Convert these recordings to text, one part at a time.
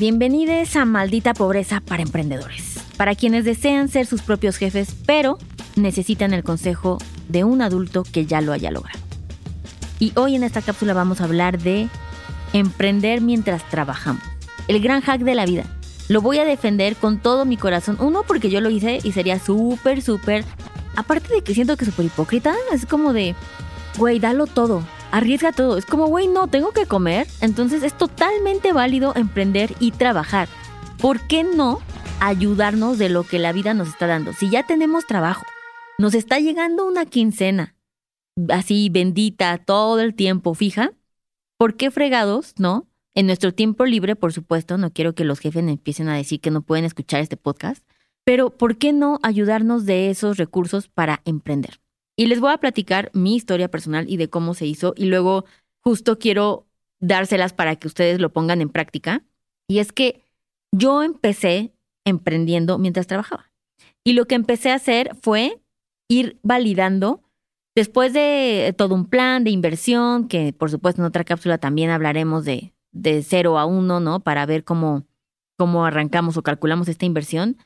Bienvenidos a Maldita Pobreza para Emprendedores. Para quienes desean ser sus propios jefes, pero necesitan el consejo de un adulto que ya lo haya logrado. Y hoy en esta cápsula vamos a hablar de emprender mientras trabajamos. El gran hack de la vida. Lo voy a defender con todo mi corazón. Uno, porque yo lo hice y sería súper, súper... Aparte de que siento que es súper hipócrita, es como de, güey, dalo todo arriesga todo. Es como, güey, no, tengo que comer. Entonces es totalmente válido emprender y trabajar. ¿Por qué no ayudarnos de lo que la vida nos está dando? Si ya tenemos trabajo, nos está llegando una quincena, así bendita todo el tiempo, fija. ¿Por qué fregados, no? En nuestro tiempo libre, por supuesto, no quiero que los jefes empiecen a decir que no pueden escuchar este podcast, pero ¿por qué no ayudarnos de esos recursos para emprender? Y les voy a platicar mi historia personal y de cómo se hizo y luego justo quiero dárselas para que ustedes lo pongan en práctica. Y es que yo empecé emprendiendo mientras trabajaba. Y lo que empecé a hacer fue ir validando, después de todo un plan de inversión, que por supuesto en otra cápsula también hablaremos de, de cero a uno, ¿no? Para ver cómo, cómo arrancamos o calculamos esta inversión.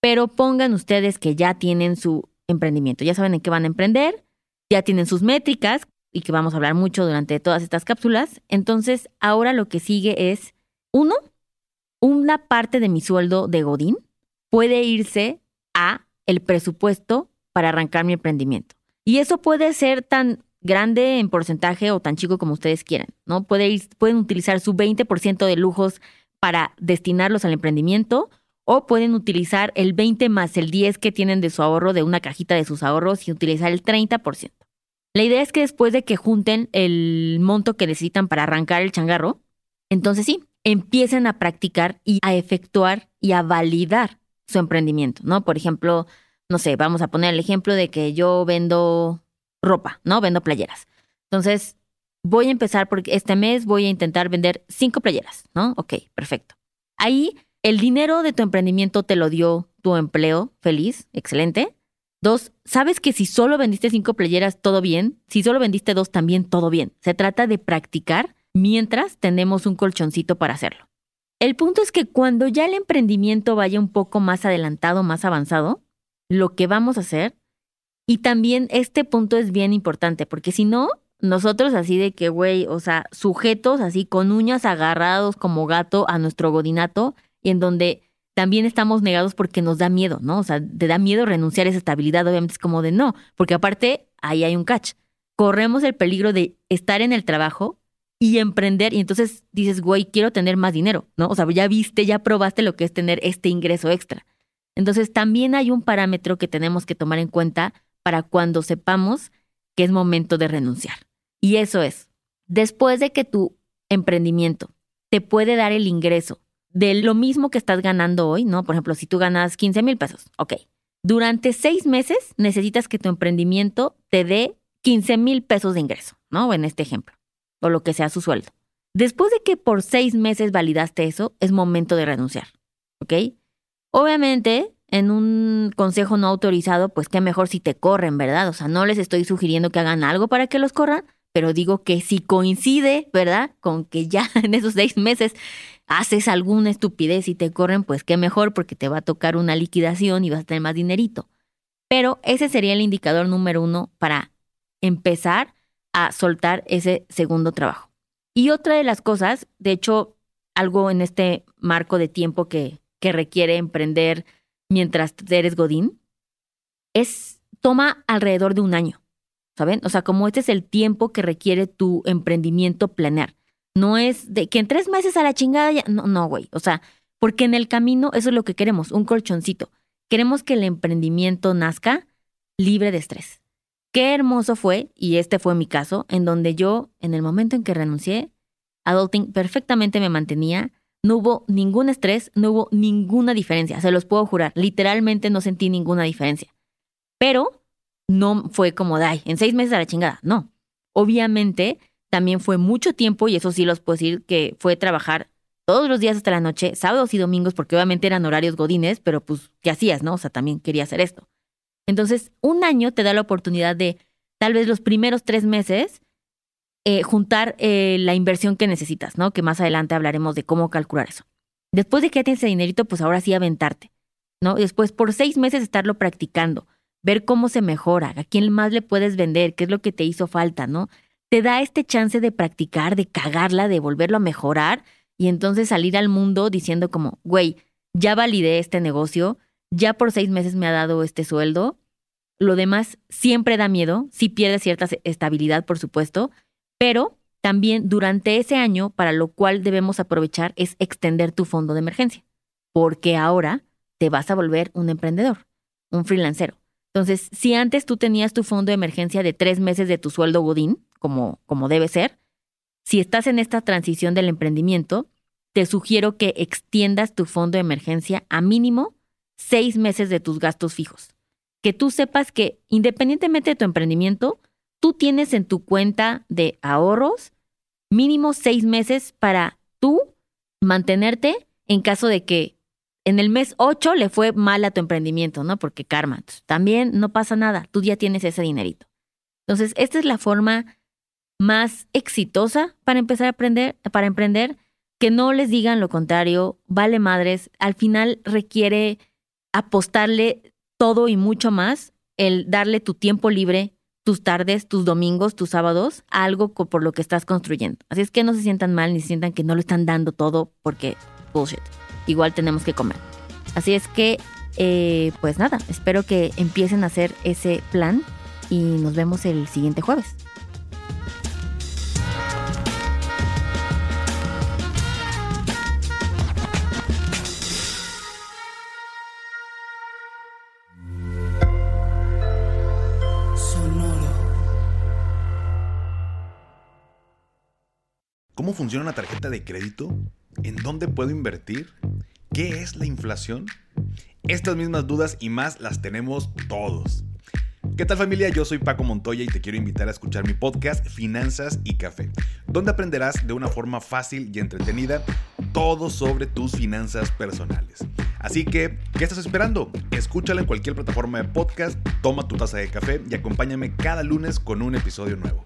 Pero pongan ustedes que ya tienen su emprendimiento. Ya saben en qué van a emprender, ya tienen sus métricas y que vamos a hablar mucho durante todas estas cápsulas. Entonces, ahora lo que sigue es, uno, una parte de mi sueldo de Godín puede irse a el presupuesto para arrancar mi emprendimiento. Y eso puede ser tan grande en porcentaje o tan chico como ustedes quieran, ¿no? Puede pueden utilizar su 20% de lujos para destinarlos al emprendimiento o pueden utilizar el 20 más el 10 que tienen de su ahorro de una cajita de sus ahorros y utilizar el 30%. La idea es que después de que junten el monto que necesitan para arrancar el changarro, entonces sí, empiecen a practicar y a efectuar y a validar su emprendimiento, ¿no? Por ejemplo, no sé, vamos a poner el ejemplo de que yo vendo ropa, ¿no? Vendo playeras. Entonces, voy a empezar porque este mes voy a intentar vender cinco playeras, ¿no? Ok, perfecto. Ahí el dinero de tu emprendimiento te lo dio tu empleo feliz, excelente. Dos, sabes que si solo vendiste cinco playeras, todo bien. Si solo vendiste dos, también todo bien. Se trata de practicar mientras tenemos un colchoncito para hacerlo. El punto es que cuando ya el emprendimiento vaya un poco más adelantado, más avanzado, lo que vamos a hacer, y también este punto es bien importante, porque si no, nosotros así de que, güey, o sea, sujetos así con uñas agarrados como gato a nuestro godinato, y en donde también estamos negados porque nos da miedo, ¿no? O sea, te da miedo renunciar a esa estabilidad, obviamente es como de no, porque aparte ahí hay un catch. Corremos el peligro de estar en el trabajo y emprender y entonces dices, güey, quiero tener más dinero, ¿no? O sea, ya viste, ya probaste lo que es tener este ingreso extra. Entonces también hay un parámetro que tenemos que tomar en cuenta para cuando sepamos que es momento de renunciar. Y eso es, después de que tu emprendimiento te puede dar el ingreso de lo mismo que estás ganando hoy, ¿no? Por ejemplo, si tú ganas 15 mil pesos, ok. Durante seis meses necesitas que tu emprendimiento te dé 15 mil pesos de ingreso, ¿no? En este ejemplo, o lo que sea su sueldo. Después de que por seis meses validaste eso, es momento de renunciar, ¿ok? Obviamente, en un consejo no autorizado, pues qué mejor si te corren, ¿verdad? O sea, no les estoy sugiriendo que hagan algo para que los corran, pero digo que si coincide, ¿verdad? Con que ya en esos seis meses haces alguna estupidez y te corren, pues qué mejor porque te va a tocar una liquidación y vas a tener más dinerito. Pero ese sería el indicador número uno para empezar a soltar ese segundo trabajo. Y otra de las cosas, de hecho, algo en este marco de tiempo que, que requiere emprender mientras eres Godín, es, toma alrededor de un año, ¿saben? O sea, como este es el tiempo que requiere tu emprendimiento planear. No es de que en tres meses a la chingada ya. No, no, güey. O sea, porque en el camino eso es lo que queremos, un colchoncito. Queremos que el emprendimiento nazca libre de estrés. Qué hermoso fue, y este fue mi caso, en donde yo, en el momento en que renuncié, Adulting perfectamente me mantenía, no hubo ningún estrés, no hubo ninguna diferencia, se los puedo jurar, literalmente no sentí ninguna diferencia. Pero no fue como, ay, en seis meses a la chingada, no. Obviamente también fue mucho tiempo, y eso sí los puedo decir, que fue trabajar todos los días hasta la noche, sábados y domingos, porque obviamente eran horarios godines, pero pues, ¿qué hacías, no? O sea, también quería hacer esto. Entonces, un año te da la oportunidad de, tal vez los primeros tres meses, eh, juntar eh, la inversión que necesitas, ¿no? Que más adelante hablaremos de cómo calcular eso. Después de que ya tienes ese dinerito, pues ahora sí aventarte, ¿no? Después por seis meses estarlo practicando, ver cómo se mejora, a quién más le puedes vender, qué es lo que te hizo falta, ¿no? Te da este chance de practicar, de cagarla, de volverlo a mejorar y entonces salir al mundo diciendo como, güey, ya validé este negocio, ya por seis meses me ha dado este sueldo, lo demás siempre da miedo, si pierdes cierta estabilidad, por supuesto, pero también durante ese año, para lo cual debemos aprovechar, es extender tu fondo de emergencia, porque ahora te vas a volver un emprendedor, un freelancero. Entonces, si antes tú tenías tu fondo de emergencia de tres meses de tu sueldo Godín, como, como debe ser, si estás en esta transición del emprendimiento, te sugiero que extiendas tu fondo de emergencia a mínimo seis meses de tus gastos fijos. Que tú sepas que independientemente de tu emprendimiento, tú tienes en tu cuenta de ahorros mínimo seis meses para tú mantenerte en caso de que en el mes 8 le fue mal a tu emprendimiento, ¿no? Porque karma, también no pasa nada, tú ya tienes ese dinerito. Entonces, esta es la forma más exitosa para empezar a aprender, para emprender, que no les digan lo contrario, vale madres, al final requiere apostarle todo y mucho más el darle tu tiempo libre, tus tardes, tus domingos, tus sábados, algo por lo que estás construyendo. Así es que no se sientan mal ni sientan que no lo están dando todo porque bullshit. Igual tenemos que comer. Así es que, eh, pues nada, espero que empiecen a hacer ese plan y nos vemos el siguiente jueves. ¿Cómo funciona una tarjeta de crédito? ¿En dónde puedo invertir? ¿Qué es la inflación? Estas mismas dudas y más las tenemos todos. ¿Qué tal familia? Yo soy Paco Montoya y te quiero invitar a escuchar mi podcast Finanzas y Café, donde aprenderás de una forma fácil y entretenida todo sobre tus finanzas personales. Así que, ¿qué estás esperando? Escúchala en cualquier plataforma de podcast, toma tu taza de café y acompáñame cada lunes con un episodio nuevo.